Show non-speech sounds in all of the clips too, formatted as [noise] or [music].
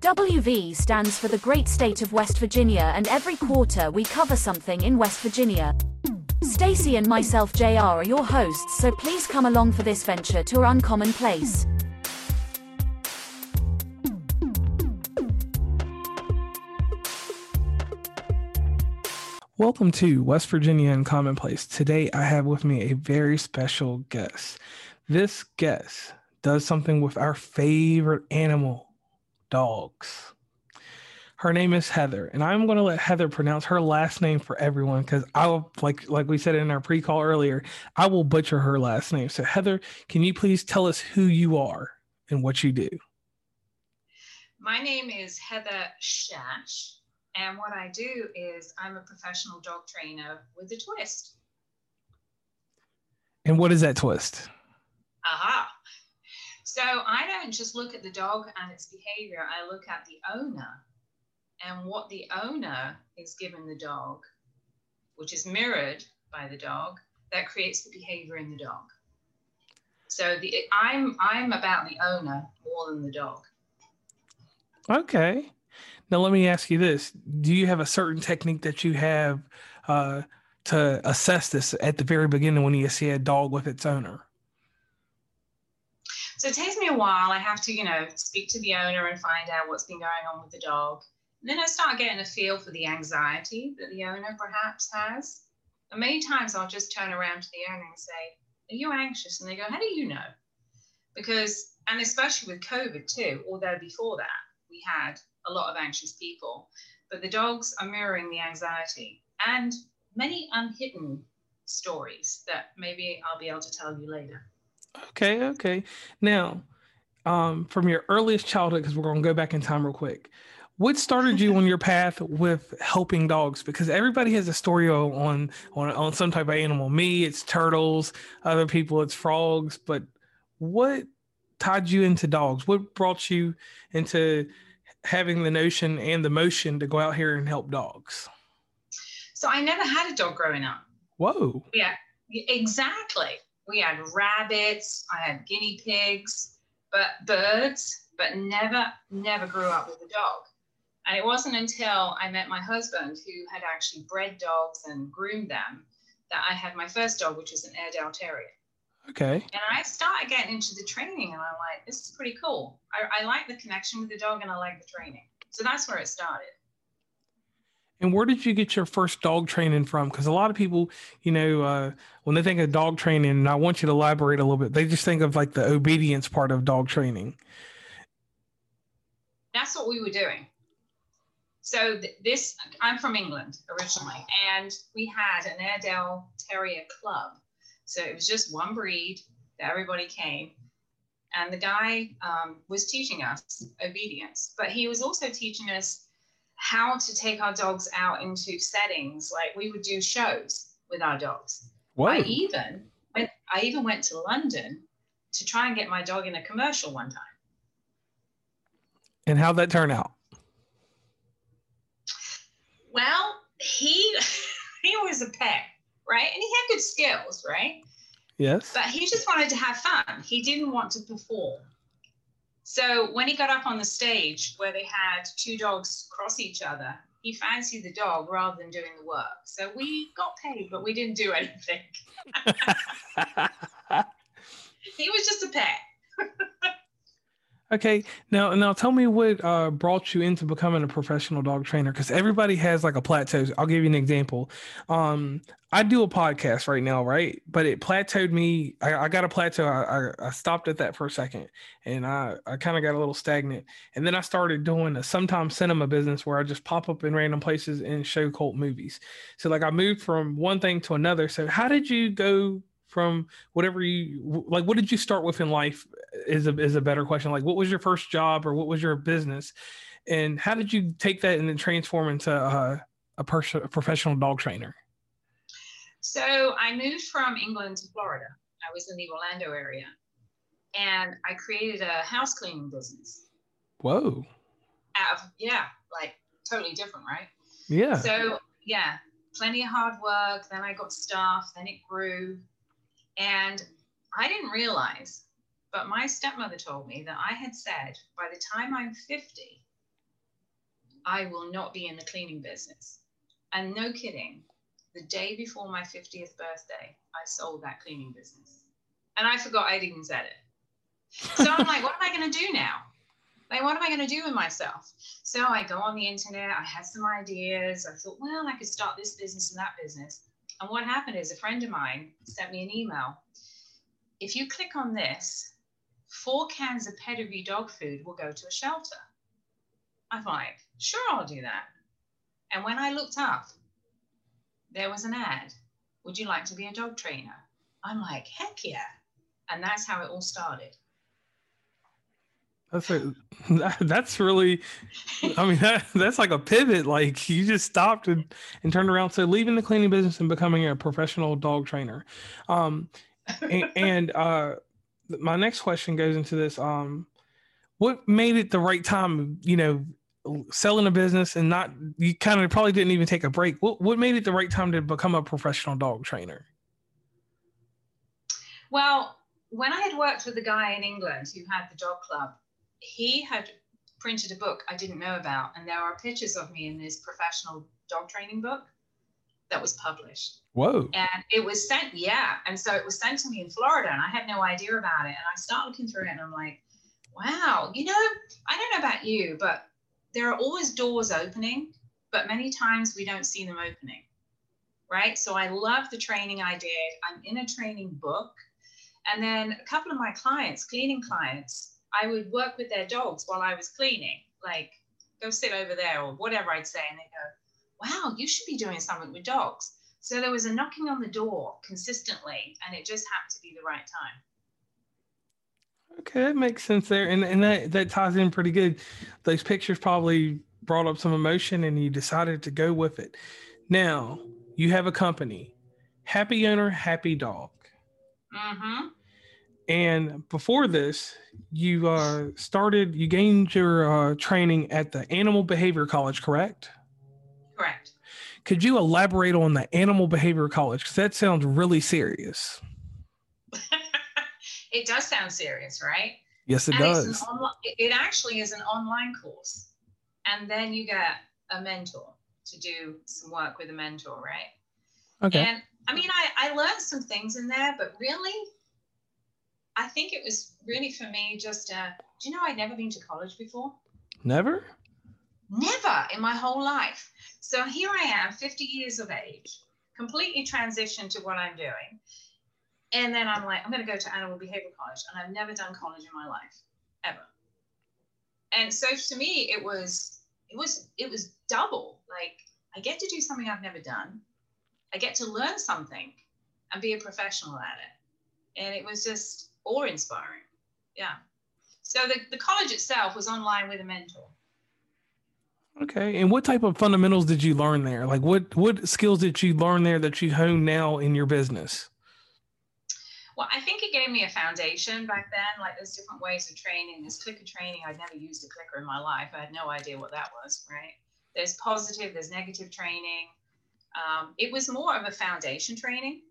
WV stands for the great state of West Virginia and every quarter we cover something in West Virginia. Stacy and myself JR are your hosts so please come along for this venture to our uncommon place. Welcome to West Virginia Uncommon Place. Today I have with me a very special guest. This guest does something with our favorite animal, dogs. Her name is Heather, and I'm going to let Heather pronounce her last name for everyone because I will, like like we said in our pre-call earlier, I will butcher her last name. So Heather, can you please tell us who you are and what you do? My name is Heather Szasz, and what I do is I'm a professional dog trainer with a twist. And what is that twist? Aha. So I don't just look at the dog and its behavior, I look at the owner and what the owner is giving the dog, which is mirrored by the dog, that creates the behavior in the dog. So the I'm I'm about the owner more than the dog. Okay. Now let me ask you this: Do you have a certain technique that you have uh, to assess this at the very beginning when you see a dog with its owner? So it takes me a while. I have to, you know, speak to the owner and find out what's been going on with the dog. And then I start getting a feel for the anxiety that the owner perhaps has. And many times I'll just turn around to the owner and say, Are you anxious? And they go, How do you know? Because, and especially with COVID too, although before that we had a lot of anxious people, but the dogs are mirroring the anxiety and many unhidden stories that maybe I'll be able to tell you later. Okay, okay. Now, um, from your earliest childhood, because we're going to go back in time real quick. What started you on your path with helping dogs? Because everybody has a story on on on some type of animal. Me, it's turtles. Other people, it's frogs. But what tied you into dogs? What brought you into having the notion and the motion to go out here and help dogs? So I never had a dog growing up. Whoa. Yeah, exactly we had rabbits, I had guinea pigs, but birds, but never, never grew up with a dog. And it wasn't until I met my husband, who had actually bred dogs and groomed them, that I had my first dog, which was an Airedale Terrier. Okay. And I started getting into the training, and I'm like, this is pretty cool. I, I like the connection with the dog, and I like the training. So that's where it started. And where did you get your first dog training from? Because a lot of people, you know, uh, when they think of dog training, and I want you to elaborate a little bit, they just think of like the obedience part of dog training. That's what we were doing. So th- this, I'm from England originally, and we had an Airedale Terrier club. So it was just one breed that everybody came. And the guy um, was teaching us obedience, but he was also teaching us how to take our dogs out into settings. Like we would do shows with our dogs. Whoa. I even went, I even went to London to try and get my dog in a commercial one time. And how'd that turn out? Well, he [laughs] he was a pet, right? And he had good skills, right? Yes. But he just wanted to have fun. He didn't want to perform. So when he got up on the stage where they had two dogs cross each other, he fancied the dog rather than doing the work. So we got paid, but we didn't do [laughs] anything. [laughs] he was just a pet. Okay, now now tell me what uh, brought you into becoming a professional dog trainer because everybody has like a plateau. I'll give you an example. Um, I do a podcast right now, right? But it plateaued me. I, I got a plateau. I, I, I, stopped at that for a second, and I I kind of got a little stagnant. And then I started doing a sometimes cinema business where I just pop up in random places and show cult movies. So like I moved from one thing to another. So how did you go from whatever you like what did you start with in life is a is a better question like what was your first job or what was your business and how did you take that and then transform into uh, a person a professional dog trainer So I moved from England to Florida. I was in the Orlando area, and I created a house cleaning business. Whoa. Out of, yeah, like totally different, right? Yeah. So yeah, plenty of hard work. Then I got staff. Then it grew, and I didn't realize, but my stepmother told me that I had said by the time I'm 50, I will not be in the cleaning business. And no kidding, the day before my 50th birthday, I sold that cleaning business. And I forgot I'd even said it. So I'm like, what am I going to do now? Like, what am I going to do with myself? So I go on the internet. I had some ideas. I thought, well, I could start this business and that business. And what happened is a friend of mine sent me an email. If you click on this, four cans of pedigree dog food will go to a shelter. I'm like, sure, I'll do that. And when I looked up, there was an ad. Would you like to be a dog trainer? I'm like, heck yeah. And that's how it all started. That's a, [laughs] that's really, I mean, [laughs] that, that's like a pivot. Like you just stopped and, and turned around. So leaving the cleaning business and becoming a professional dog trainer. Um, and, and uh, my next question goes into this. Um, what made it the right time? You know, selling a business and not you kind of probably didn't even take a break. What what made it the right time to become a professional dog trainer? Well, when I had worked with a guy in England who had the dog club, he had printed a book I didn't know about, and there are pictures of me in this professional dog training book that was published. Whoa. And it was sent, yeah. And so it was sent to me in Florida, and I had no idea about it. And I start looking through it, and I'm like, wow, you know, I don't know about you, but there are always doors opening, but many times we don't see them opening. Right. So I love the training I did. I'm in a training book. And then a couple of my clients, cleaning clients, I would work with their dogs while I was cleaning, like go sit over there or whatever I'd say. And they go, wow, you should be doing something with dogs. So there was a knocking on the door consistently, and it just happened to be the right time. Okay, that makes sense there, and and that that ties in pretty good. Those pictures probably brought up some emotion, and you decided to go with it. Now you have a company, happy owner, happy dog. Mm-hmm. And before this, you uh, started, you gained your uh, training at the Animal Behavior College, correct? Correct. Could you elaborate on the Animal Behavior College? Because that sounds really serious. [laughs] it does sound serious, right? Yes, it and does. Onla- it actually is an online course. And then you get a mentor to do some work with a mentor, right? Okay. And I mean, I, I learned some things in there, but really, I think it was really for me just, uh, do you know, I'd never been to college before? Never? Never in my whole life. So here I am, 50 years of age, completely transitioned to what I'm doing. And then I'm like, I'm going to go to animal behavior college. And I've never done college in my life, ever. And so to me, it was, it was, it was double. Like I get to do something I've never done. I get to learn something and be a professional at it. And it was just awe inspiring. Yeah. So the, the college itself was online with a mentor. Okay. And what type of fundamentals did you learn there? Like what what skills did you learn there that you hone now in your business? Well, I think it gave me a foundation back then. Like there's different ways of training. There's clicker training. I'd never used a clicker in my life. I had no idea what that was, right? There's positive, there's negative training. Um, it was more of a foundation training.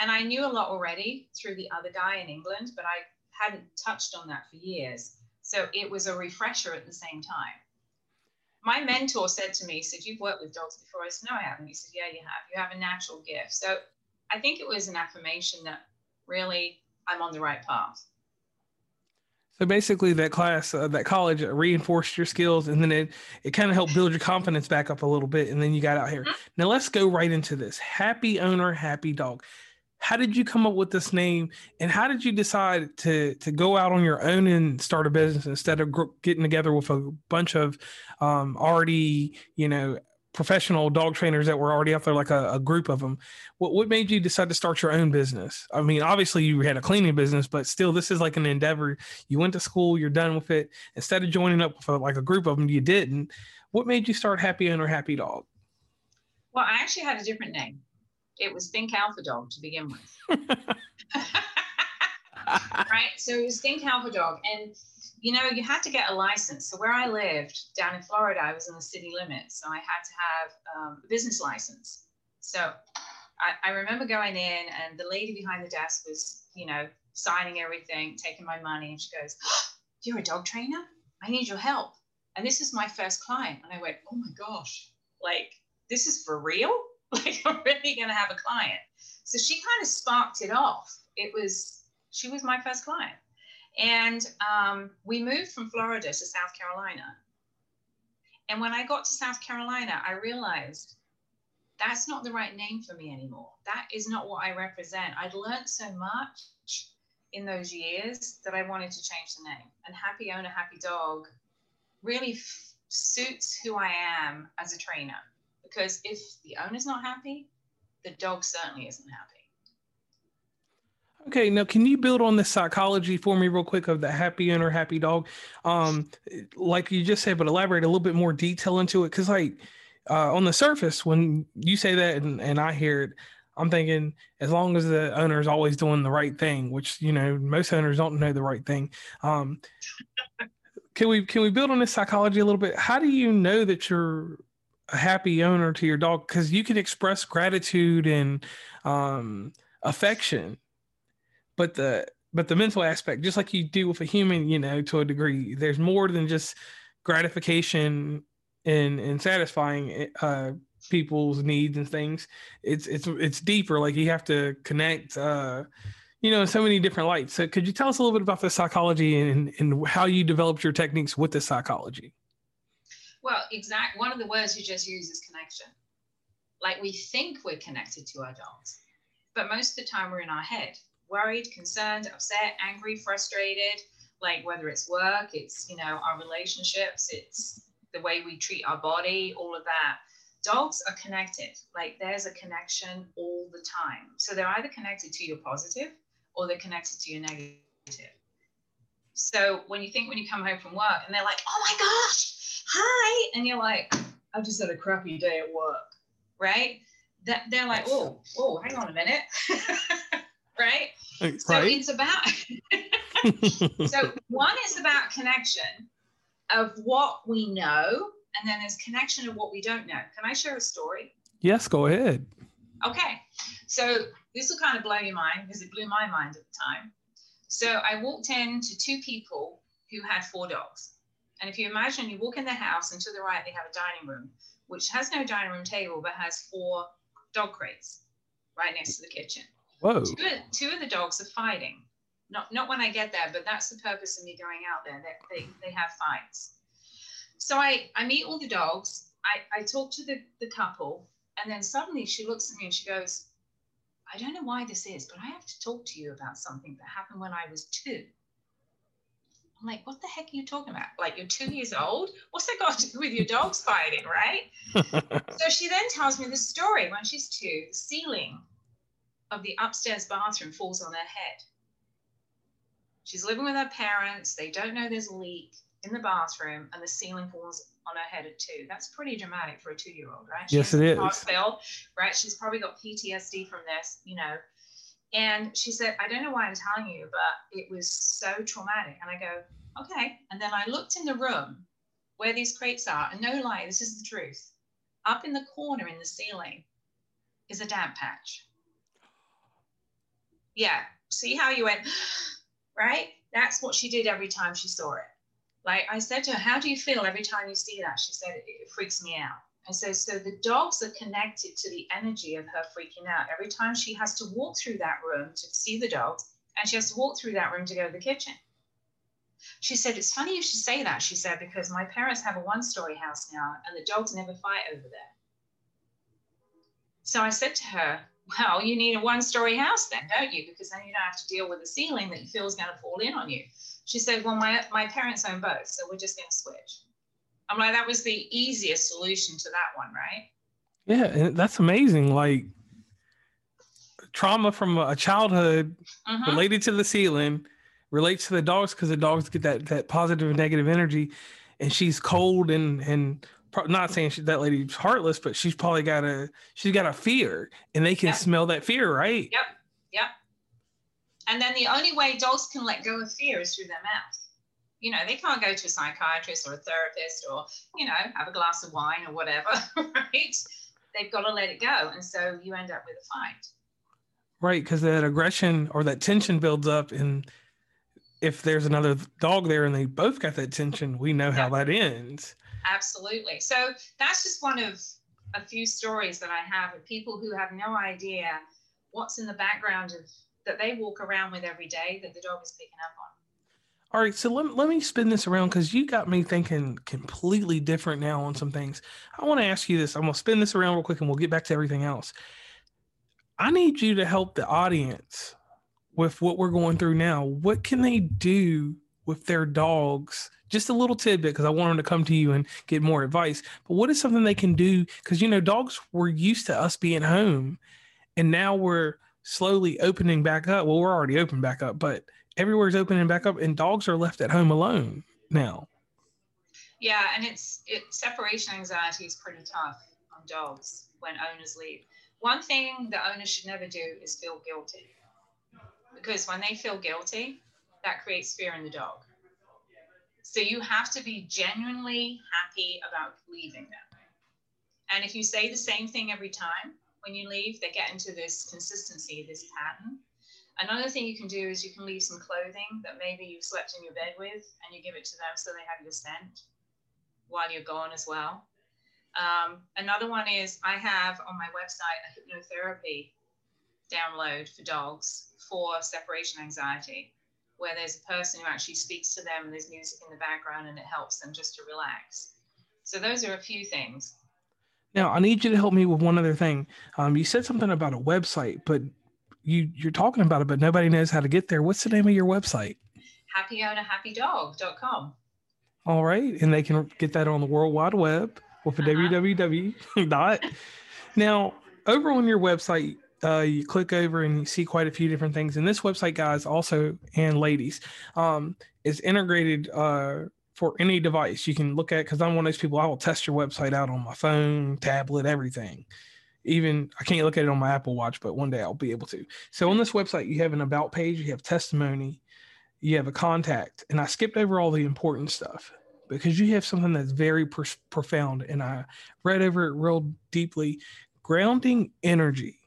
And I knew a lot already through the other guy in England, but I hadn't touched on that for years. So it was a refresher at the same time. My mentor said to me, he said, You've worked with dogs before. I said, No, I haven't. He said, Yeah, you have. You have a natural gift. So I think it was an affirmation that really I'm on the right path. So basically, that class, uh, that college reinforced your skills, and then it it kind of helped build your confidence back up a little bit, and then you got out here. Mm-hmm. Now let's go right into this. Happy owner, happy dog. How did you come up with this name, and how did you decide to to go out on your own and start a business instead of getting together with a bunch of um, already, you know, professional dog trainers that were already out there, like a, a, group of them. What what made you decide to start your own business? I mean, obviously you had a cleaning business, but still, this is like an endeavor. You went to school, you're done with it. Instead of joining up with a, like a group of them, you didn't. What made you start Happy Owner Happy Dog? Well, I actually had a different name. It was Think Alpha Dog to begin with. [laughs] right? So it was Think Alpha Dog. And, you know, you had to get a license. So where I lived down in Florida, I was in the city limits. So I had to have um, a business license. So I, I remember going in, and the lady behind the desk was, you know, signing everything, taking my money. And she goes, oh, [gasps] You're a dog trainer? I need your help. And this is my first client. And I went, Oh my gosh, like, this is for real? [laughs] Like, I'm really going to have a client. So she kind of sparked it off. It was, she was my first client. And um, we moved from Florida to South Carolina. And when I got to South Carolina, I realized that's not the right name for me anymore. That is not what I represent. I'd learned so much in those years that I wanted to change the name. And Happy Owner, Happy Dog really f- suits who I am as a trainer. Because if the owner's not happy, the dog certainly isn't happy. Okay, now can you build on the psychology for me real quick of the happy owner, happy dog? Um, like you just said, but elaborate a little bit more detail into it. Cause like uh, on the surface, when you say that and, and I hear it, I'm thinking as long as the owner is always doing the right thing, which you know most owners don't know the right thing. Um, [laughs] can we can we build on this psychology a little bit? How do you know that you're a happy owner to your dog? Because you can express gratitude and um, affection, but the but the mental aspect, just like you do with a human, you know, to a degree, there's more than just gratification and and satisfying uh, people's needs and things. It's it's it's deeper. Like you have to connect. Uh, you know, so many different lights. So, could you tell us a little bit about the psychology and, and how you developed your techniques with the psychology? Well, exact. One of the words you just used is connection. Like we think we're connected to our dogs, but most of the time we're in our head, worried, concerned, upset, angry, frustrated. Like whether it's work, it's you know our relationships, it's the way we treat our body, all of that. Dogs are connected. Like there's a connection all the time. So they're either connected to your positive or they're connected to your negative. So when you think when you come home from work and they're like, oh my gosh, hi. And you're like, I just had a crappy day at work, right? That they're like, oh, oh, hang on a minute. [laughs] right? Right. So it's about [laughs] so one is about connection of what we know, and then there's connection of what we don't know. Can I share a story? Yes, go ahead. Okay. So this will kind of blow your mind because it blew my mind at the time. So I walked in to two people who had four dogs. And if you imagine you walk in the house and to the right they have a dining room, which has no dining room table but has four dog crates right next to the kitchen. Whoa. Two, two of the dogs are fighting. Not, not when I get there, but that's the purpose of me going out there. They, they, they have fights. So I, I meet all the dogs. I, I talk to the, the couple, and then suddenly she looks at me and she goes, I don't know why this is, but I have to talk to you about something that happened when I was two. I'm like, what the heck are you talking about? Like, you're two years old? What's that got to do with your dogs fighting, right? [laughs] so she then tells me the story when she's two, the ceiling of the upstairs bathroom falls on her head. She's living with her parents. They don't know there's a leak in the bathroom, and the ceiling falls on her head at two. That's pretty dramatic for a two year old, right? Yes, it is. Right? She's probably got PTSD from this, you know. And she said, I don't know why I'm telling you, but it was so traumatic. And I go, okay. And then I looked in the room where these crates are, and no lie, this is the truth. Up in the corner in the ceiling is a damp patch. Yeah. See how you went, [gasps] right? That's what she did every time she saw it. Like I said to her, How do you feel every time you see that? She said, It freaks me out. I said, So the dogs are connected to the energy of her freaking out. Every time she has to walk through that room to see the dogs, and she has to walk through that room to go to the kitchen. She said, It's funny you should say that. She said, Because my parents have a one story house now, and the dogs never fight over there. So I said to her, Well, you need a one story house then, don't you? Because then you don't have to deal with the ceiling that you feel is going to fall in on you. She said, Well, my, my parents own both, so we're just going to switch. I'm like, That was the easiest solution to that one, right? Yeah, that's amazing. Like trauma from a childhood Mhm. related to the ceiling relates to the dogs because the dogs get that that positive and negative energy and she's cold and and not saying she, that lady's heartless, but she's probably got a she's got a fear, and they can yep. smell that fear, right? Yep, yep. And then the only way dogs can let go of fear is through their mouth. You know, they can't go to a psychiatrist or a therapist or you know have a glass of wine or whatever, [laughs] right? They've got to let it go, and so you end up with a fight. Right, because that aggression or that tension builds up, and if there's another dog there and they both got that tension, we know how that ends. Absolutely. So that's just one of a few stories that I have of people who have no idea what's in the background of that they walk around with every day that the dog is picking up on. All right, so let, let me spin this around because you got me thinking completely different now on some things. I want to ask you this. I'm going to spin this around real quick and we'll get back to everything else. I need you to help the audience with what we're going through now. What can they do with their dogs? Just a little tidbit because I want them to come to you and get more advice. But what is something they can do? Because, you know, dogs were used to us being home and now we're slowly opening back up. Well, we're already open back up, but everywhere's opening back up and dogs are left at home alone now. Yeah, and it's it separation anxiety is pretty tough on dogs when owners leave. One thing the owner should never do is feel guilty. Because when they feel guilty, that creates fear in the dog. So you have to be genuinely happy about leaving them. And if you say the same thing every time when you leave, they get into this consistency, this pattern. Another thing you can do is you can leave some clothing that maybe you've slept in your bed with and you give it to them so they have your scent while you're gone as well. Um, another one is I have on my website a hypnotherapy download for dogs for separation anxiety, where there's a person who actually speaks to them and there's music in the background and it helps them just to relax. So those are a few things. Now I need you to help me with one other thing. Um, you said something about a website, but you you're talking about it, but nobody knows how to get there. What's the name of your website? HappyOwnerHappyDog.com. All right, and they can get that on the World Wide Web with a uh-huh. www dot. Now, over on your website, uh, you click over and you see quite a few different things. And this website, guys, also and ladies, um, is integrated uh, for any device you can look at. Because I'm one of those people, I will test your website out on my phone, tablet, everything. Even I can't look at it on my Apple Watch, but one day I'll be able to. So on this website, you have an about page, you have testimony, you have a contact, and I skipped over all the important stuff because you have something that's very pr- profound. And I read over it real deeply. Grounding energy.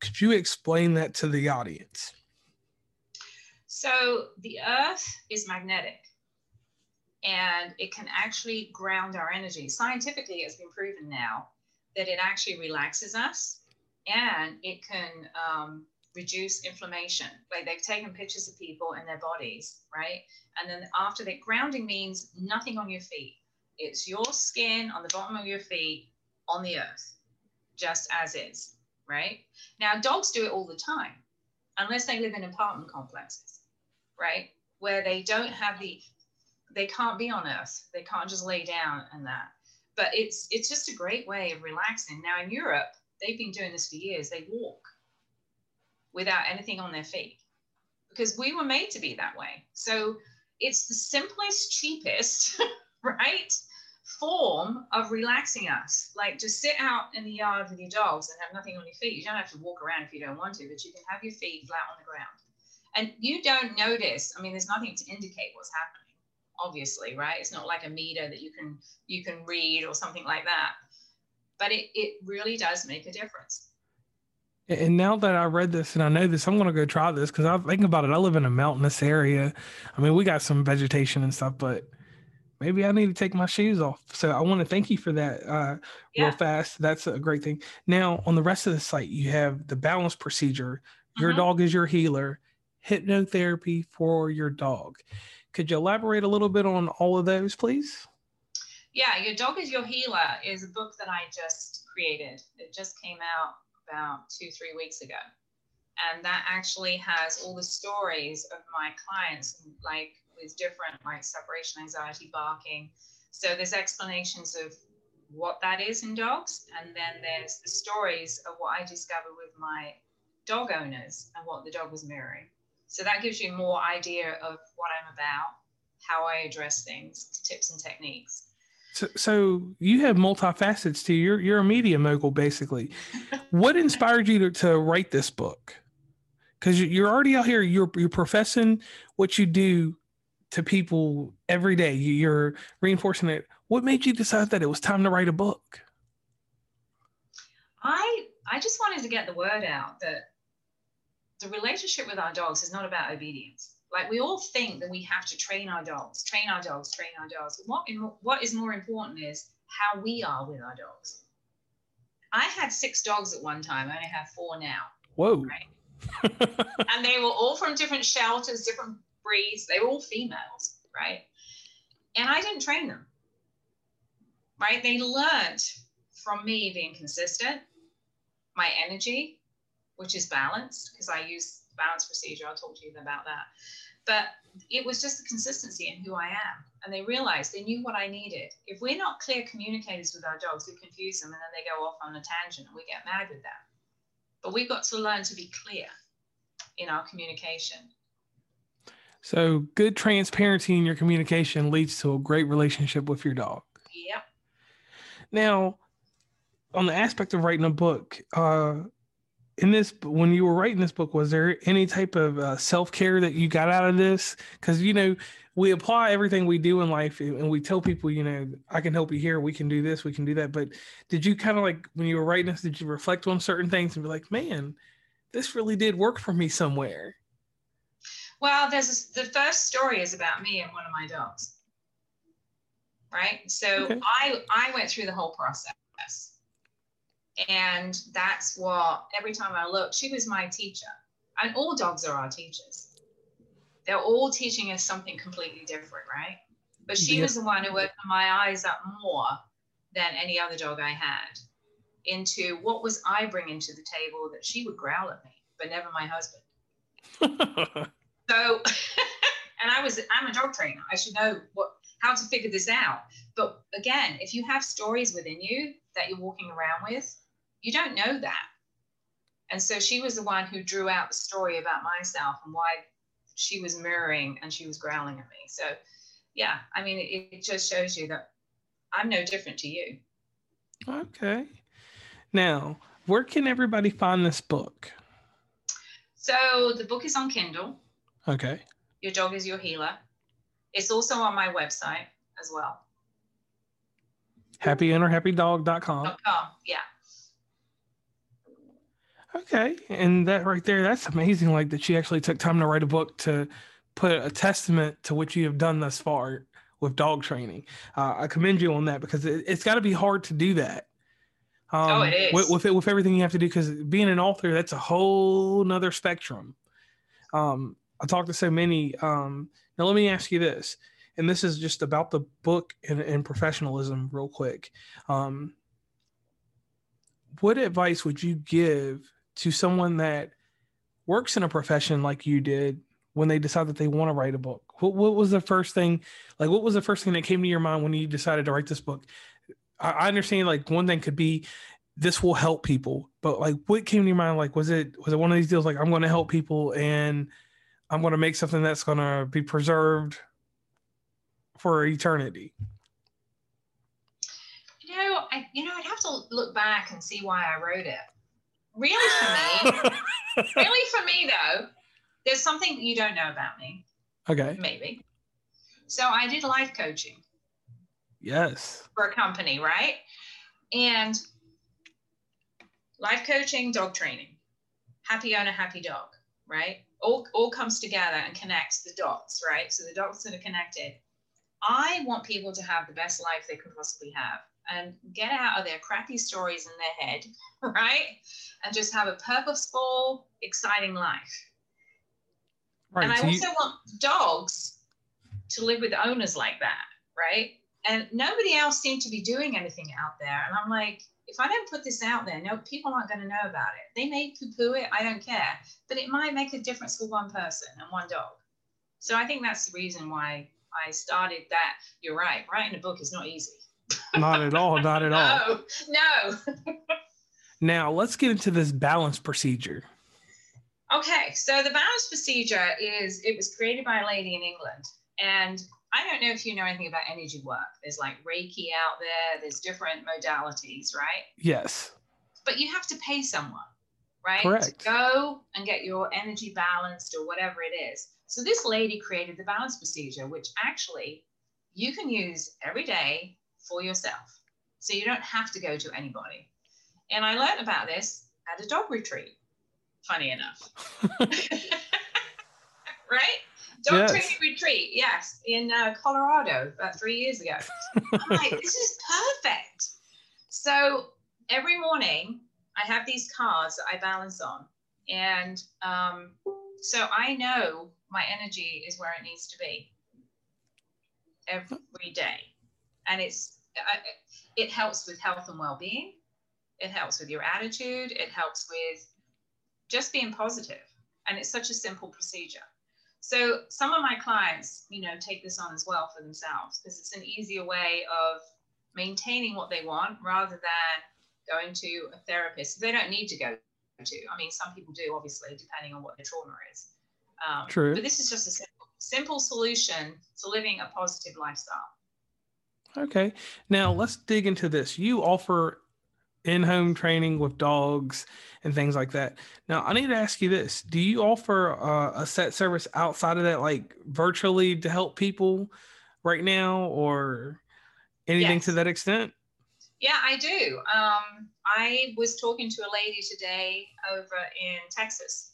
Could you explain that to the audience? So, the earth is magnetic and it can actually ground our energy. Scientifically, it's been proven now that it actually relaxes us and it can um, reduce inflammation. Like they've taken pictures of people and their bodies, right? And then after that, grounding means nothing on your feet. It's your skin on the bottom of your feet on the earth, just as is, right? Now, dogs do it all the time, unless they live in apartment complexes, right? Where they don't have the, they can't be on earth. They can't just lay down and that. But it's it's just a great way of relaxing. Now in Europe, they've been doing this for years. They walk without anything on their feet because we were made to be that way. So it's the simplest, cheapest, [laughs] right? Form of relaxing us. Like just sit out in the yard with your dogs and have nothing on your feet. You don't have to walk around if you don't want to, but you can have your feet flat on the ground. And you don't notice, I mean, there's nothing to indicate what's happening, obviously, right? It's not like a meter that you can you can read or something like that. But it, it really does make a difference. And now that I read this and I know this, I'm going to go try this because I think about it. I live in a mountainous area. I mean, we got some vegetation and stuff, but maybe I need to take my shoes off. So I want to thank you for that uh, yeah. real fast. That's a great thing. Now, on the rest of the site, you have the balance procedure. Your mm-hmm. dog is your healer, hypnotherapy for your dog. Could you elaborate a little bit on all of those, please? Yeah, Your Dog is Your Healer is a book that I just created. It just came out about two, three weeks ago. And that actually has all the stories of my clients, like with different, like separation anxiety, barking. So there's explanations of what that is in dogs. And then there's the stories of what I discovered with my dog owners and what the dog was mirroring. So that gives you more idea of what I'm about, how I address things, tips and techniques. So, so you have multifacets to you. You're you're a media mogul basically. [laughs] what inspired you to, to write this book? Because you're already out here. You're you're professing what you do to people every day. You're reinforcing it. What made you decide that it was time to write a book? I I just wanted to get the word out that the relationship with our dogs is not about obedience. Like we all think that we have to train our dogs, train our dogs, train our dogs. What, what is more important is how we are with our dogs. I had six dogs at one time. I only have four now. Whoa. Right. [laughs] and they were all from different shelters, different breeds. They were all females, right? And I didn't train them, right? They learned from me being consistent, my energy, which is balanced, because I use balance procedure. I'll talk to you about that. But it was just the consistency in who I am. And they realized they knew what I needed. If we're not clear communicators with our dogs, we confuse them and then they go off on a tangent and we get mad with them. But we've got to learn to be clear in our communication. So, good transparency in your communication leads to a great relationship with your dog. Yep. Now, on the aspect of writing a book, uh, in this when you were writing this book was there any type of uh, self-care that you got out of this? Because you know we apply everything we do in life and we tell people you know i can help you here. We can do this. We can do that. But did you kind of like when you were writing this did you reflect on certain things and be like man this really did work for me somewhere well there's a, the first story is about me and one of my dogs. Right? So okay. i i went through the whole process and that's what every time I look, she was my teacher. And all dogs are our teachers. They're all teaching us something completely different, right? But she was the one who opened my eyes up more than any other dog I had into what was I bringing to the table that she would growl at me, but never my husband. [laughs] so, [laughs] and I was, I'm a dog trainer. I should know what, how to figure this out. But again, if you have stories within you that you're walking around with, you don't know that. And so she was the one who drew out the story about myself and why she was mirroring and she was growling at me. So, yeah, I mean, it, it just shows you that I'm no different to you. Okay. Now, where can everybody find this book? So, the book is on Kindle. Okay. Your Dog is Your Healer. It's also on my website as well. HappyOwnerHappyDog.com. .com, yeah. Okay, and that right there, that's amazing. Like that, she actually took time to write a book to put a testament to what you have done thus far with dog training. Uh, I commend you on that because it, has got to be hard to do that. Um, oh, it is with, with, it with everything you have to do because being an author, that's a whole nother spectrum. Um, I talked to so many. Um, now, let me ask you this, and this is just about the book and, and professionalism, real quick. Um, what advice would you give to someone that works in a profession like you did when they decide that they want to write a book? What, what was the first thing, like, what was the first thing that came to your mind when you decided to write this book? I, I understand, like, one thing could be this will help people, but like, what came to your mind? Like, was it was it one of these deals like I'm going to help people and I'm going to make something that's going to be preserved for eternity? You know, I you know I'd have to look back and see why I wrote it really for me, [laughs] really for me though, there's something you don't know about me. Okay. Maybe. So I did life coaching. Yes. For a company, right? And life coaching, dog training, happy owner, happy dog, right? All, all comes together and connects the dots, right? So the dots that are connected. I want people to have the best life they can possibly have and get out of their crappy stories in their head, [laughs] right? And just have a purposeful, exciting life. Right, and I also you... want dogs to live with owners like that, right? And nobody else seemed to be doing anything out there. And I'm like, if I don't put this out there, no, people aren't going to know about it. They may poo-poo it, I don't care, but it might make a difference for one person and one dog. So I think that's the reason why I started that. You're right. Writing a book is not easy not at all. Not at all. [laughs] No. No. [laughs] now let's get into this balance procedure. Okay, so the balance procedure is it was created by a lady in England, and I don't know if you know anything about energy work. There's like Reiki out there, there's different modalities, right? Yes. But you have to pay someone, right? Correct. To go and get your energy balanced or whatever it is. So this lady created the balance procedure, which actually you can use every day for yourself. So you don't have to go to anybody. And I learned about this at a dog retreat, funny enough. [laughs] right? Dog Yes. training retreat, yes, in uh, Colorado about three years ago. I'm like, [laughs] this is perfect. So every morning I have these cards that I balance on. And um, so I know my energy is where it needs to be every day. And it's, it helps with health and well being. It helps with your attitude. It helps with just being positive. And it's such a simple procedure. So some of my clients, you know, take this on as well for themselves because it's an easier way of maintaining what they want rather than going to a therapist. They don't need to go to. I mean, some people do, obviously, depending on what their trauma is. Um, True. But this is just a simple, simple solution to living a positive lifestyle. Okay. Now let's dig into this. You offer in-home training with dogs and things like that. Now I need to ask you this: Do you offer uh, a set service outside of that, like virtually, to help people right now, or anything to that extent? Yeah, I do. Um, I was talking to a lady today over in Texas,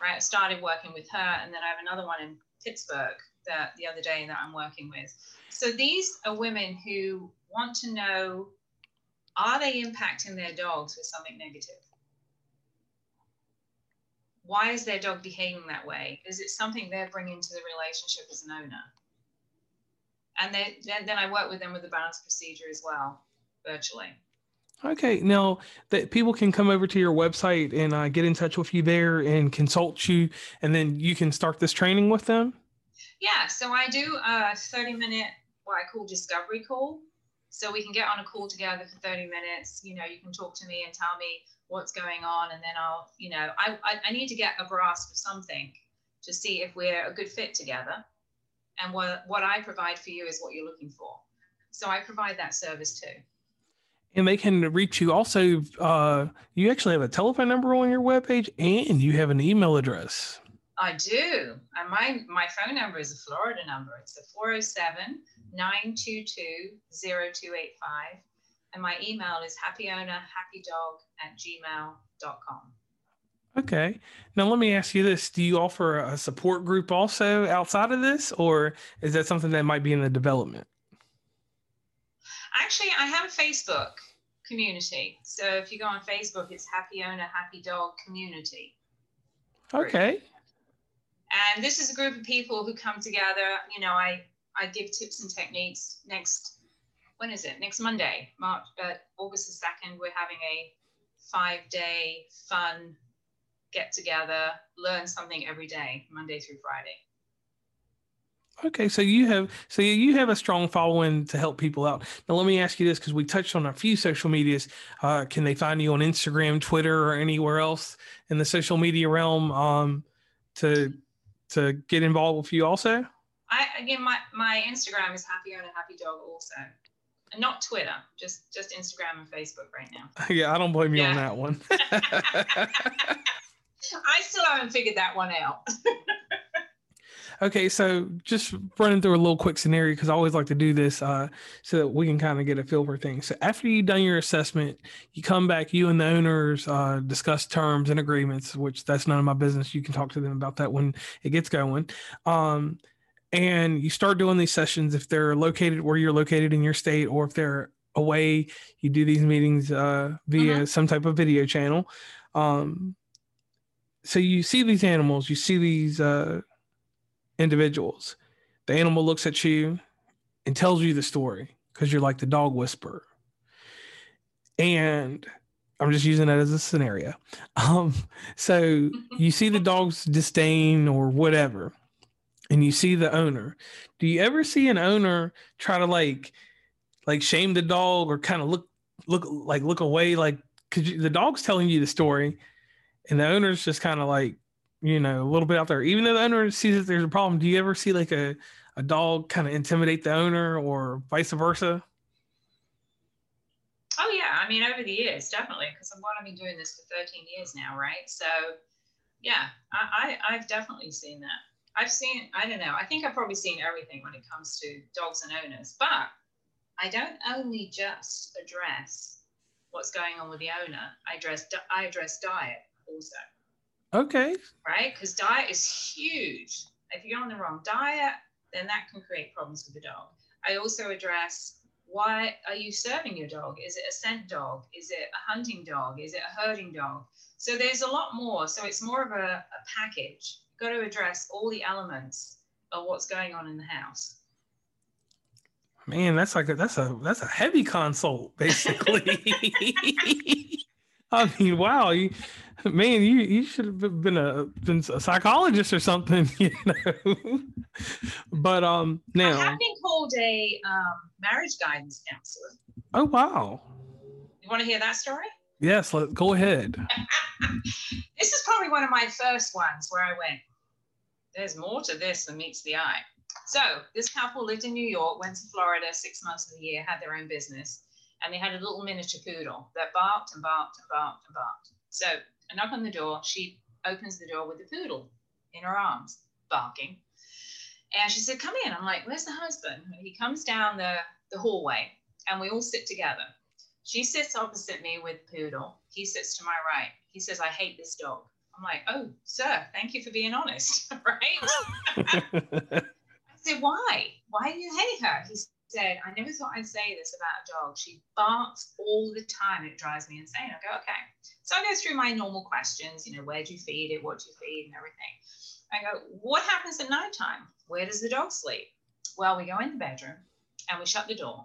right? I started working with her, and then I have another one in Pittsburgh that the other day that I'm working with. So these are women who want to know are they impacting their dogs with something negative? Why is their dog behaving that way? Is it something they're bringing to the relationship as an owner? And then, then, then I work with them with the balance procedure as well, virtually. Okay. Now that people can come over to your website and uh, get in touch with you there and consult you, and then you can start this training with them. Yeah, so I do a 30 minute, what I call discovery call. So we can get on a call together for 30 minutes. You know, you can talk to me and tell me what's going on. And then I'll, you know, I, I, I need to get a grasp of something to see if we're a good fit together. And what, what I provide for you is what you're looking for. So I provide that service too. And they can reach you also. Uh, you actually have a telephone number on your webpage and you have an email address. I do. And my, my phone number is a Florida number. It's a 407 922 0285. And my email is happyownerhappydog at gmail.com. Okay. Now let me ask you this: Do you offer a support group also outside of this, or is that something that might be in the development? Actually, I have a Facebook community. So if you go on Facebook, it's Happy Owner, Happy Dog Community. Okay. And this is a group of people who come together. You know, I, I give tips and techniques next, when is it? Next Monday, March, uh, August the 2nd, we're having a five day fun get together, learn something every day, Monday through Friday. Okay, so you have so you have a strong following to help people out. Now let me ask you this because we touched on a few social medias. Uh, can they find you on Instagram, Twitter, or anywhere else in the social media realm um, to to get involved with you also? I again, my, my Instagram is Happy Owner, Happy Dog also. And not Twitter, just just Instagram and Facebook right now. [laughs] yeah, I don't blame you on that one. [laughs] I still haven't figured that one out. [laughs] Okay, so just running through a little quick scenario because I always like to do this uh, so that we can kind of get a feel for things. So after you've done your assessment, you come back, you and the owners uh, discuss terms and agreements, which that's none of my business. You can talk to them about that when it gets going. Um, and you start doing these sessions if they're located where you're located in your state or if they're away, you do these meetings uh, via some type of video channel. Um, so you see these animals, you see these uh, individuals. The animal looks at you and tells you the story because you're like the dog whisperer. And I'm just using that as a scenario. Um, so you see the dog's disdain or whatever, and you see the owner. Do you ever see an owner try to like, like shame the dog or kind of look, look like look away, like because the dog's telling you the story, and the owner's just kind of like you know, a little bit out there. Even though the owner sees that there's a problem, do you ever see like a, a dog kind of intimidate the owner or vice versa? Oh yeah, I mean over the years, definitely, because I've been doing this for 13 years now, right? So yeah, I, I I've definitely seen that. I've seen, I don't know, I think I've probably seen everything when it comes to dogs and owners, but I don't only just address what's going on with the owner. I address I address diet also. Okay. Right, because diet is huge. If you're on the wrong diet, then that can create problems with the dog. I also address why are you serving your dog? Is it a scent dog? Is it a hunting dog? Is it a herding dog? So there's a lot more. So it's more of a, a package. You've got to address all the elements of what's going on in the house. Man, that's like a, that's a that's a heavy consult, basically. [laughs] [laughs] I mean, wow, you, [laughs] man, you you should have been a been a psychologist or something, [laughs] you know. but um, now I have been called a um, marriage guidance counselor. Oh wow! You want to hear that story? Yes, let go ahead. [laughs] this is probably one of my first ones where I went. There's more to this than meets the eye. So this couple lived in New York, went to Florida six months of the year, had their own business, and they had a little miniature poodle that barked and barked and barked and barked. So I knock on the door. She opens the door with the poodle in her arms, barking. And she said, Come in. I'm like, Where's the husband? And he comes down the, the hallway and we all sit together. She sits opposite me with Poodle. He sits to my right. He says, I hate this dog. I'm like, Oh, sir, thank you for being honest. [laughs] right? [laughs] I said, Why? Why do you hate her? He said, I never thought I'd say this about a dog. She barks all the time. It drives me insane. I go, Okay. So I go through my normal questions, you know, where do you feed it? What do you feed? And everything. I go, What happens at nighttime? Where does the dog sleep? Well, we go in the bedroom and we shut the door,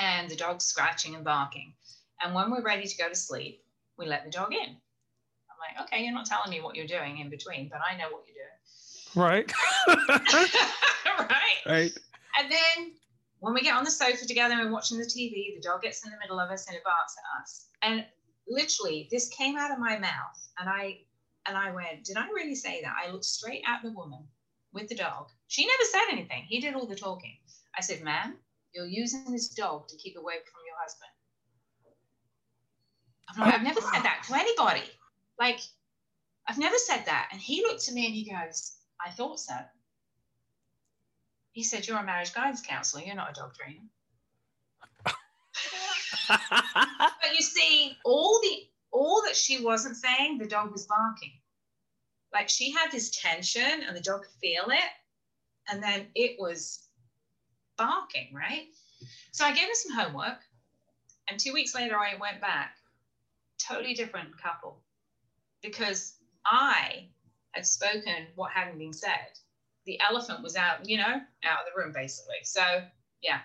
and the dog's scratching and barking. And when we're ready to go to sleep, we let the dog in. I'm like, okay, you're not telling me what you're doing in between, but I know what you're doing. Right. [laughs] [laughs] right. Right. And then when we get on the sofa together and we're watching the TV, the dog gets in the middle of us and it barks at us. And literally, this came out of my mouth, and I and I went, "Did I really say that?" I looked straight at the woman with the dog. She never said anything. He did all the talking. I said, "Ma'am, you're using this dog to keep away from your husband." I'm like, I've never said that to anybody. Like, I've never said that. And he looked at me and he goes, I thought so. He said, You're a marriage guidance counselor, you're not a dog trainer. [laughs] but you see, all the all that she wasn't saying, the dog was barking. Like she had this tension and the dog could feel it. And then it was barking, right? So I gave her some homework. And two weeks later, I went back. Totally different couple. Because I had spoken what hadn't been said. The elephant was out, you know, out of the room basically. So yeah.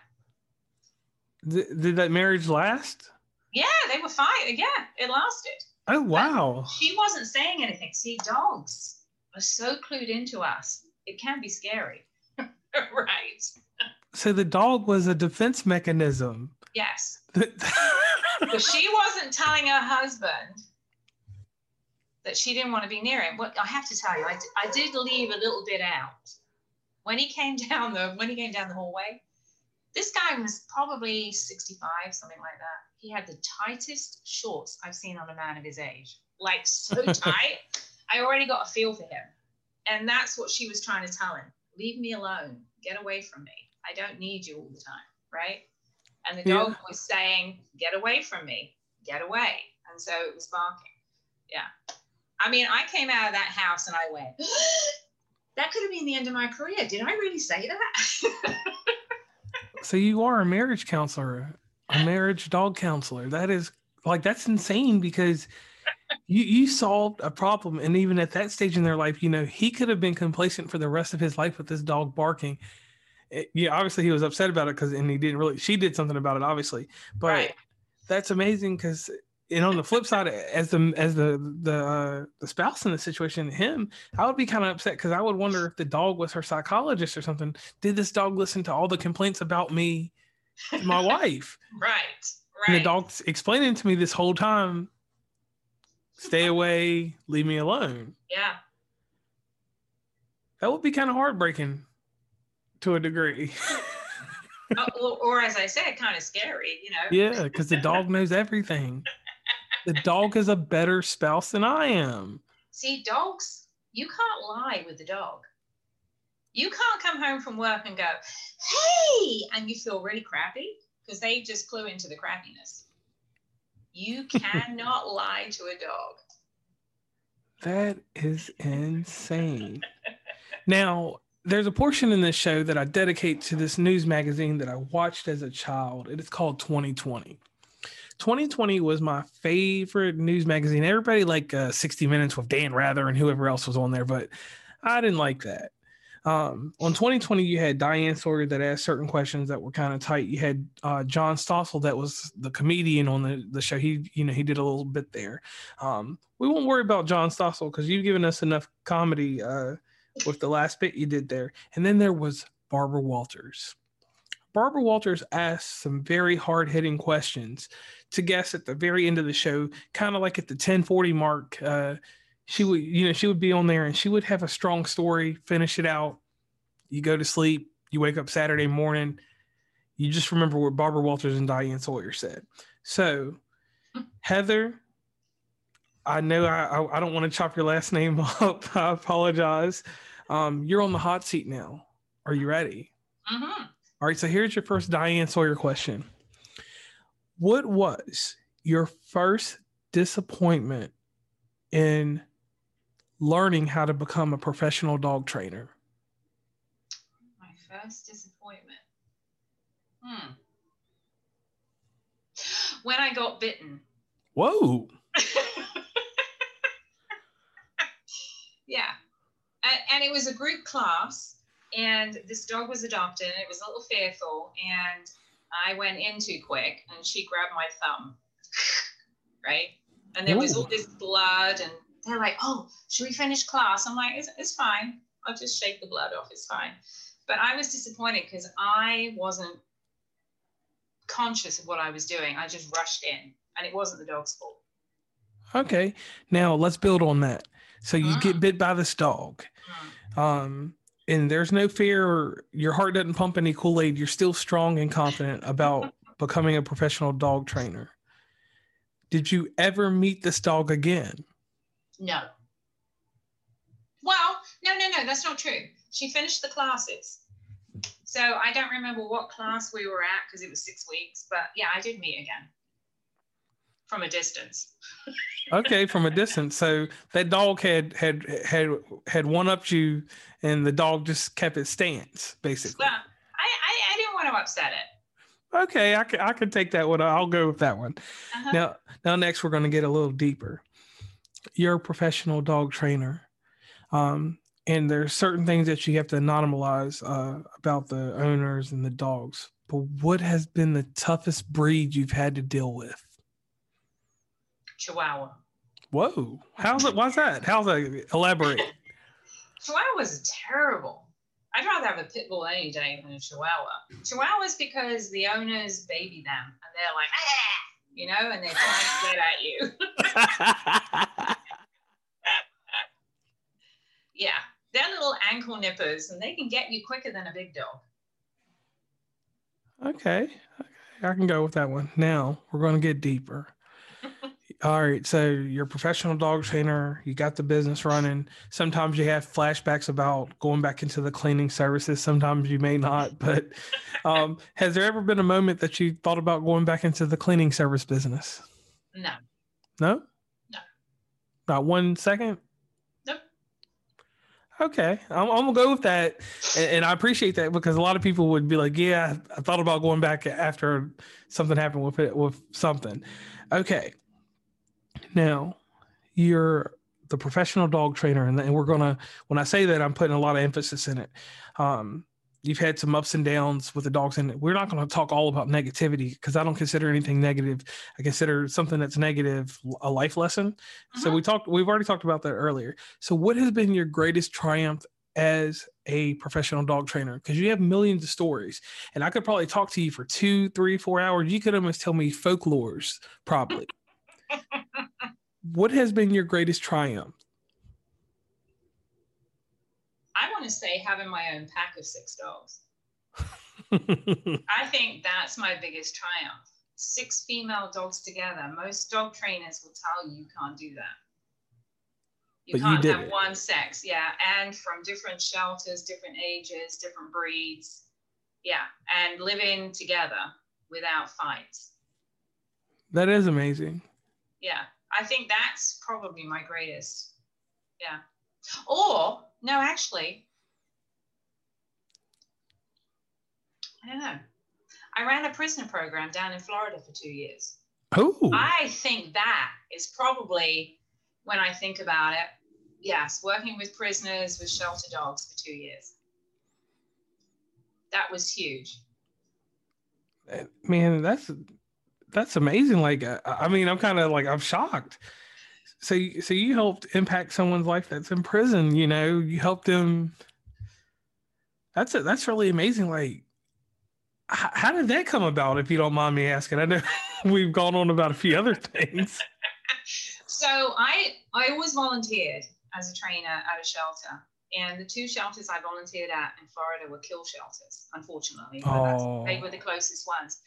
Did, did that marriage last? Yeah, they were fine. Yeah, it lasted. Oh wow. But she wasn't saying anything. See, dogs are so clued into us. It can be scary. [laughs] right. So the dog was a defense mechanism. Yes. [laughs] but she wasn't telling her husband that she didn't want to be near him. What I have to tell you, I, I did leave a little bit out. When he came [laughs] down the when he came down the hallway, this guy was probably 65, something like that. He had the tightest shorts I've seen on a man of his age. Like so [laughs] tight. I already got a feel for him. And that's what she was trying to tell him. Leave me alone. Get away from me. I don't need you all the time. Right. And the dog yeah. was saying, Get away from me. Get away. And so it was barking. Yeah. I mean, I came out of that house and I went, [gasps] that could have been the end of my career. Did I really say that? so you are a marriage counselor, a marriage dog counselor. That is like that's insane because you you solved a problem, and even at that stage in their life, you know, he could have been complacent for the rest of his life with this dog barking. It, yeah, obviously he was upset about it because, and he didn't really. She did something about it, obviously, but right. that's amazing because and on the flip side, as the as the the uh, the spouse in the situation, him, I would be kind of upset because I would wonder if the dog was her psychologist or something. Did this dog listen to all the complaints about me to my [laughs] wife? Right, right. And the dog's explaining to me this whole time, stay away, leave me alone. Yeah, That would be kind of heartbreaking to a degree. [laughs] Uh, or, or as I said, kind of scary, you know? yeah, because the dog knows everything. [laughs] The dog is a better spouse than I am. See, dogs, you can't lie with the dog. You can't come home from work and go, hey, and you feel really crappy because they just flew into the crappiness. You [laughs] cannot lie to a dog. That is insane. now, there's a portion in this show that I dedicate to this news magazine that I watched as a child. It is called 2020. 2020 was my favorite news magazine. Everybody like uh, 60 Minutes with Dan Rather and whoever else was on there, but I didn't like that. Um, on 2020, you had Diane Sawyer that asked certain questions that were kind of tight. You had uh, John Stossel that was the comedian on the, the show. He, you know, he did a little bit there. Um, we won't worry about John Stossel because you've given us enough comedy uh, with the last bit you did there. And then there was Barbara Walters. Barbara Walters asked some very hard hitting questions to guess at the very end of the show, kind of like at the 1040 mark. Uh, she would, you know, she would be on there and she would have a strong story, finish it out. You go to sleep, you wake up Saturday morning, you just remember what Barbara Walters and Diane Sawyer said. So, [laughs] Heather, I know I, I, I don't want to chop your last name [laughs] up. I apologize. Um, you're on the hot seat now. Are you ready? Mm-hmm. All right. So here's your first Diane Sawyer question. What was your first disappointment in learning how to become a professional dog trainer? My first disappointment. Hmm. When I got bitten. Whoa. [laughs] yeah. And, and it was a group class, and this dog was adopted, and it was a little fearful, and I went in too quick, and she grabbed my thumb, [laughs] right? And there was all this blood, and they're like, "Oh, should we finish class?" I'm like, "It's, it's fine. I'll just shake the blood off. It's fine." But I was disappointed because I wasn't conscious of what I was doing. I just rushed in, and it wasn't the dog's fault. Okay. Now let's build on that. So you get Mm. bit by this dog. Mm. Um, and there's no fear your heart doesn't pump any Kool-Aid. You're still strong and confident about [laughs] becoming a professional dog trainer. Did you ever meet this dog again? No. Well, no, no, no, that's not true. She finished the classes. So I don't remember what class we were at because it was six weeks, but yeah, I did meet again from a distance. Okay, from a [laughs] distance. So that dog had had had had one upped you, and the dog just kept its stance, basically. Well, I, I, I didn't want to upset it. Okay, I can I can take that one. I'll go with that one. Uh-huh. Now, now next we're going to get a little deeper. You're a professional dog trainer, um, and there's certain things that you have to anonymize uh, about the owners and the dogs. But what has been the toughest breed you've had to deal with? Chihuahua. Whoa, how's it? Why's that? How's that? Elaborate. [laughs] Chihuahuas are terrible. I'd rather have a pit bull any day than a chihuahua. Chihuahuas because the owners baby them and they're like, ah, you know, and they're trying to get at you. [laughs] yeah, they're little ankle nippers and they can get you quicker than a big dog. okay, okay, I can go with that one. Now we're going to get deeper. All right, so you're a professional dog trainer. You got the business running. Sometimes you have flashbacks about going back into the cleaning services. Sometimes you may not. [laughs] But um, has there ever been a moment that you thought about going back into the cleaning service business? No, No. No. Not one second. Nope. Okay, I'm, I'm gonna go with that, and, and I appreciate that because a lot of people would be like, "Yeah, I thought about going back after something happened with it with something." Okay, now you're the professional dog trainer, and, and we're gonna. When I say that, I'm putting a lot of emphasis in it. Um, you've had some ups and downs with the dogs, and we're not going to talk all about negativity because I don't consider anything negative. I consider something that's negative a life lesson. So Mhm. we talked. We've already talked about that earlier. So what has been your greatest triumph as a professional dog trainer? Because you have millions of stories, and I could probably talk to you for two, three, four hours. You could almost tell me folklores, probably. What has been your greatest triumph? I want to say having my own pack of six dogs. [laughs] I think that's my biggest triumph. Six female dogs together. Most dog trainers will tell you you can't do that. You But can't did have it. one sex, yeah, and from different shelters, different ages, different breeds, yeah, and living together without fights. that is amazing. Yeah, I think that's probably my greatest. Yeah. Or, no, actually, I don't know. I ran a prisoner program down in Florida for two years. Oh, I think that is probably, when I think about it, yes, working with prisoners with shelter dogs for two years. That was huge. Uh, man, that's that's amazing. Like, uh, I mean, I'm kind of like I'm shocked. So, so you helped impact someone's life that's in prison. You know, you helped them. That's it. That's really amazing. Like, h- how did that come about? If you don't mind me asking, I know [laughs] we've gone on about a few other things. [laughs] So I I always volunteered as a trainer at a shelter, and the two shelters I volunteered at in Florida were kill shelters. Unfortunately, Oh. they were the closest ones.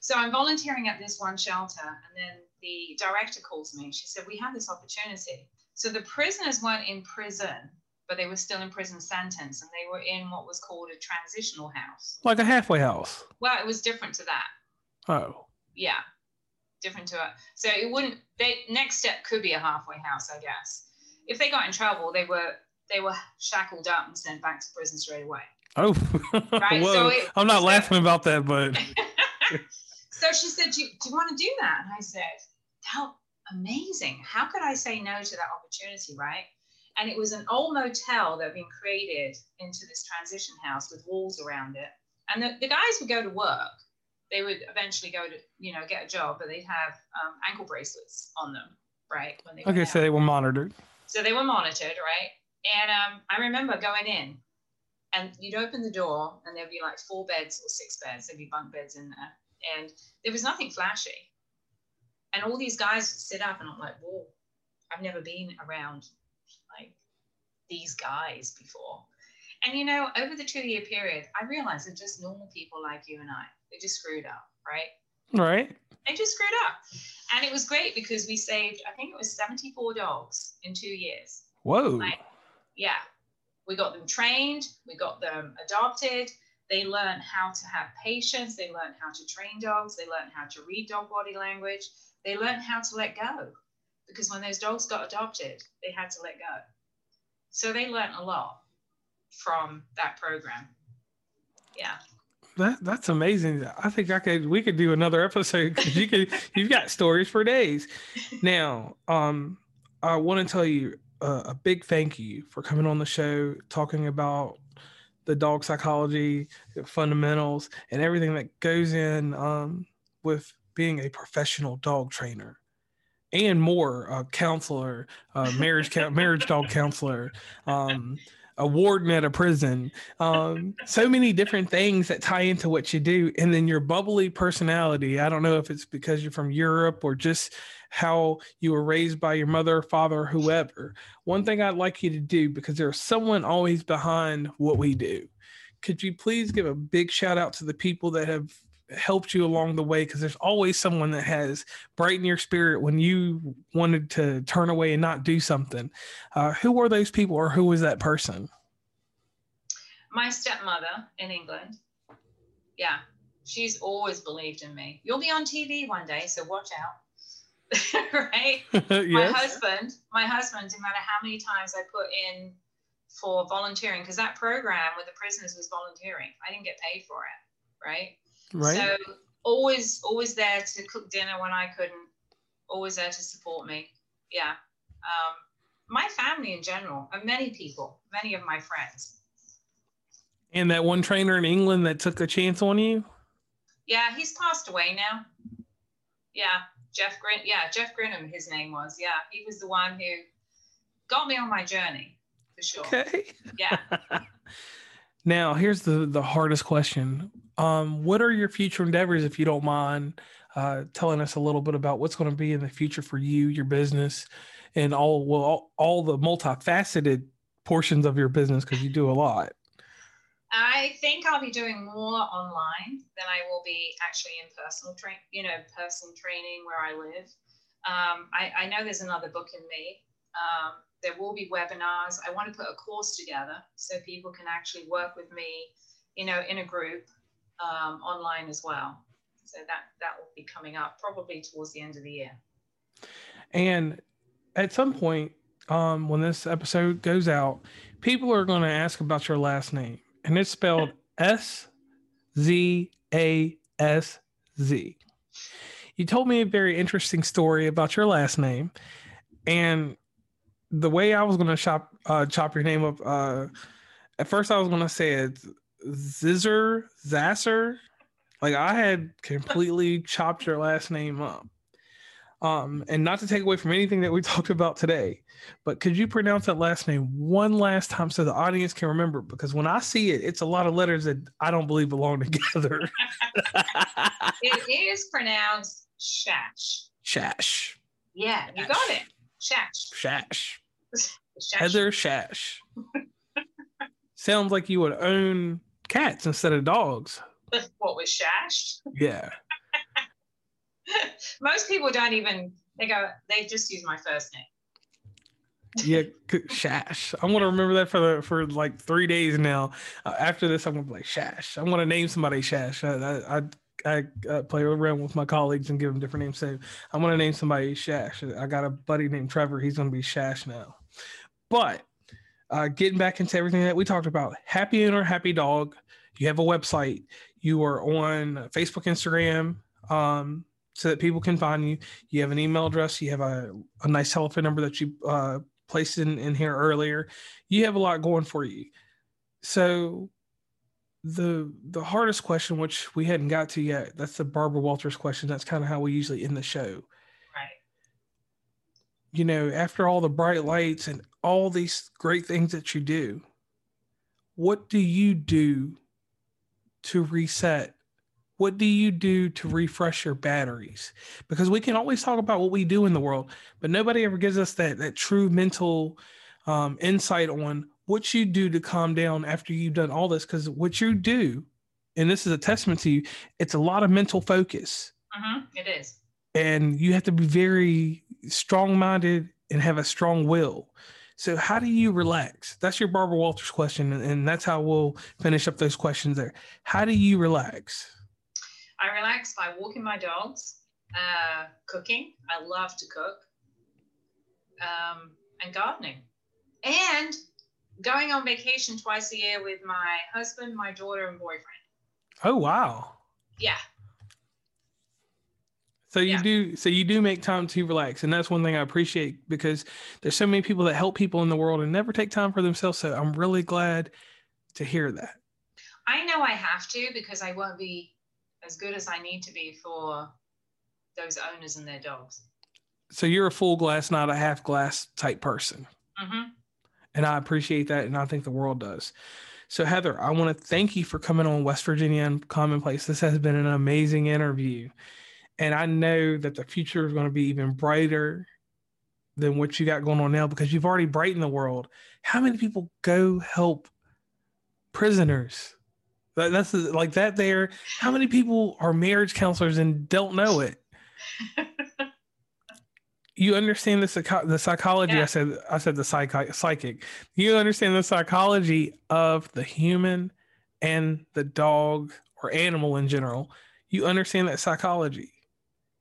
So I'm volunteering at this one shelter, and then the director calls me. She said, "We have this opportunity." So the prisoners weren't in prison, but they were still in prison sentence, and they were in what was called a transitional house. Like a halfway house. Well, it was different to that Oh, yeah different to it so it wouldn't they next step could be a halfway house i guess if they got in trouble they were they were shackled up and sent back to prison straight away oh. [laughs] Right, Whoa. so it- I'm not so- laughing about that, but [laughs] so she said do you, do you want to do that and i said how amazing how could i say no to that opportunity right and it was an old motel that had been created into this transition house with walls around it and the, the guys would go to work they would eventually go to you know get a job but they'd have um, ankle bracelets on them right when they okay, out. so they were monitored. So they were monitored, right? And um, I remember going in, and you'd open the door, and there'd be like four beds or six beds. There'd be bunk beds in there, and there was nothing flashy. And all these guys would sit up, and I'm like, whoa, I've never been around like these guys before. And you know, over the two-year period, I realized they're just normal people like you and I. They just screwed up, right? Right. they just screwed up. And it was great because we saved, I think it was 74 dogs in two years. Whoa. Right. Yeah. We got them trained, we got them adopted. They learned how to have patience, they learned how to train dogs, they learned how to read dog body language, they learned how to let go. Because when those dogs got adopted, they had to let go. So they learned a lot from that program. Yeah. That that's amazing. I think I could we could do another episode because you could [laughs] you've got stories for days. Now, um, I want to tell you uh, a big thank you for coming on the show, talking about the dog psychology, fundamentals, and everything that goes in um, with being a professional dog trainer, and more. A counselor, a marriage marriage dog counselor, um, a warden at a prison. Um so many different things that tie into what you do. And then your bubbly personality i don't know if it's because you're from europe or just how you were raised by your mother father whoever. One thing i'd like you to do because there's someone always behind what we do. Could you please give a big shout out to the people that have helped you along the way because there's always someone that has brightened your spirit when you wanted to turn away and not do something uh, who were those people or who was that person my stepmother in England, yeah, she's always believed in me. You'll be on TV one day, so watch out. [laughs] right? [laughs] My husband, my husband, no matter how many times I put in for volunteering, because that program with the prisoners was volunteering. I didn't get paid for it, right? Right So always, always there to cook dinner when I couldn't, always there to support me. Yeah. Um, my family in general, and many people, many of my friends. and that one trainer in england that took a chance on you Yeah, he's passed away now. Yeah, Geoff Grin. Yeah, Geoff Grinham, his name was. Yeah, he was the one who got me on my journey for sure. okay Yeah. [laughs] now here's the the hardest question um what are your future endeavors if you don't mind uh telling us a little bit about what's going to be in the future for you your business and all well all, all the multifaceted portions of your business because you do a lot. I think I'll be doing more online than I will be actually in personal train, you know, person training where I live. Um, I, I, know there's another book in me. Um, there will be webinars. I want to put a course together so people can actually work with me, you know, in a group um, online as well. So that that will be coming up probably towards the end of the year. And at some point, um, when this episode goes out, people are going to ask about your last name, and it's spelled S Z A S Z. You told me a very interesting story about your last name, and the way I was going to chop uh, chop your name up. Uh, at first, I was going to say it Zizzer Zasser. Like I had completely chopped your last name up. Um, and not to take away from anything that we [laughs] talked about today, but could you pronounce that last name one last time so the audience can remember? Because when I see it, it's a lot of letters that I don't believe belong [laughs] together. it is pronounced Shash. Shash. Yeah, you got it. Shash. Shash. [laughs] Shash. Heather Shash. Sounds like you would own cats instead of dogs. [laughs] What was Shash? Yeah. [laughs] Most people don't even they go they just use my first name. yeah, [laughs] Shash. I'm gonna remember that for the for like three days now. Uh, after this, I'm gonna be like Shash. I'm gonna name somebody Shash. I I, I, I play around with my colleagues and give them different names. So I'm gonna name somebody Shash. I got a buddy named Trevor. He's gonna be Shash now. But uh, getting back into everything that we talked about, happy owner, happy dog. You have a website. You are on Facebook, Instagram. Um, so that people can find you. You have an email address. You have a, a nice telephone number that you uh, placed in, in here earlier. You have a lot going for you. So the the hardest question, which we hadn't got to yet, that's the Barbara Walters question. That's kind of how we usually end the show. You know, after all the bright lights and all these great things that you do, what do you do to reset what do you do to refresh your batteries? Because we can always talk about what we do in the world, but nobody ever gives us that that true mental um, insight on what you do to calm down after you've done all this. Because what you do, and this is a testament to you, it's a lot of mental focus. Mm-hmm. It is, and you have to be very strong-minded and have a strong will. So, how do you relax? That's your Barbara Walters question, and that's how we'll finish up those questions there. How do you relax? I relax by walking my dogs, uh, cooking. I love to cook, um, and gardening, and going on vacation twice a year with my husband, my daughter, and boyfriend. Oh wow! Yeah. So you yeah. do so you do make time to relax, and that's one thing I appreciate because there's so many people that help people in the world and never take time for themselves. So I'm really glad to hear that. I know I have to because I won't be as good as I need to be for those owners and their dogs. So you're a full glass, not a half glass type person. Mm-hmm. And I appreciate that. And I think the world does. So, Heather, I want to thank you for coming on West Virginia Uncommon Place. This has been an amazing interview. And I know that the future is going to be even brighter than what you got going on now because you've already brightened the world. How many people go help prisoners? That, that's like that. There, how many people are marriage counselors and don't know it? [laughs] you understand the the psychology. Yeah. I said I said the psych- psychic. You understand the psychology of the human and the dog or animal in general. You understand that psychology.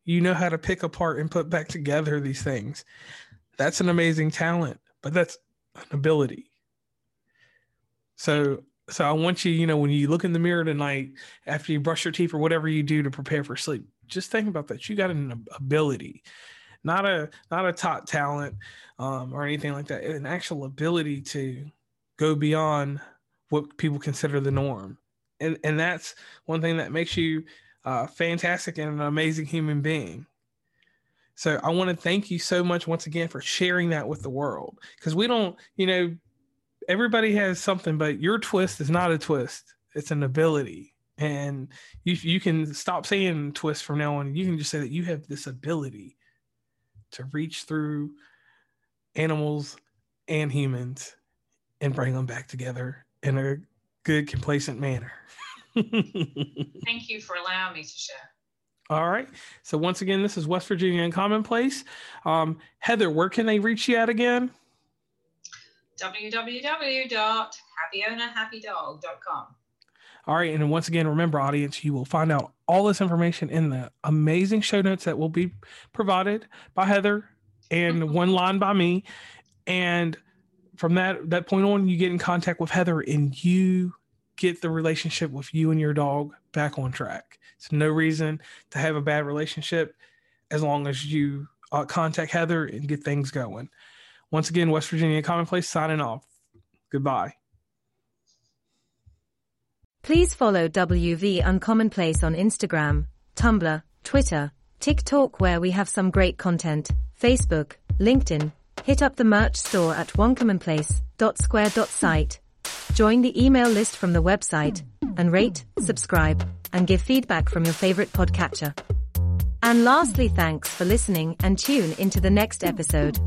You know how to pick apart and put back together these things. That's an amazing talent, but that's an ability. So so I want you, you know, when you look in the mirror tonight after you brush your teeth or whatever you do to prepare for sleep, just think about that. You got an ability, not a not a top talent um, or anything like that. An actual ability to go beyond what people consider the norm, and and that's one thing that makes you uh, fantastic and an amazing human being. So I want to thank you so much once again for sharing that with the world because we don't, you know, everybody has something, but your twist is not a twist. It's an ability. And you you can stop saying twist from now on. You can just say that you have this ability to reach through animals and humans and bring them back together in a good, complacent manner. [laughs] [laughs] Thank you for allowing me to share. All right. So once again, this is West Virginia Uncommon Place. Um, Heather, where can they reach you at again? www.happyownerhappydog.com. All right. And once again, remember, audience, you will find out all this information in the amazing show notes that will be provided by Heather and [laughs] one line by me. And from that that point on, you get in contact with Heather and you get the relationship with you and your dog back on track. It's no reason to have a bad relationship as long as you uh, contact Heather and get things going. Once again, West Virginia Commonplace signing off. Goodbye. Please follow WV Uncommonplace on Instagram, Tumblr, Twitter, TikTok, where we have some great content, Facebook, LinkedIn. Hit up the merch store at onecommonplace.square.site. Join the email list from the website and rate, subscribe, and give feedback from your favorite podcatcher. And lastly, thanks for listening and tune into the next episode.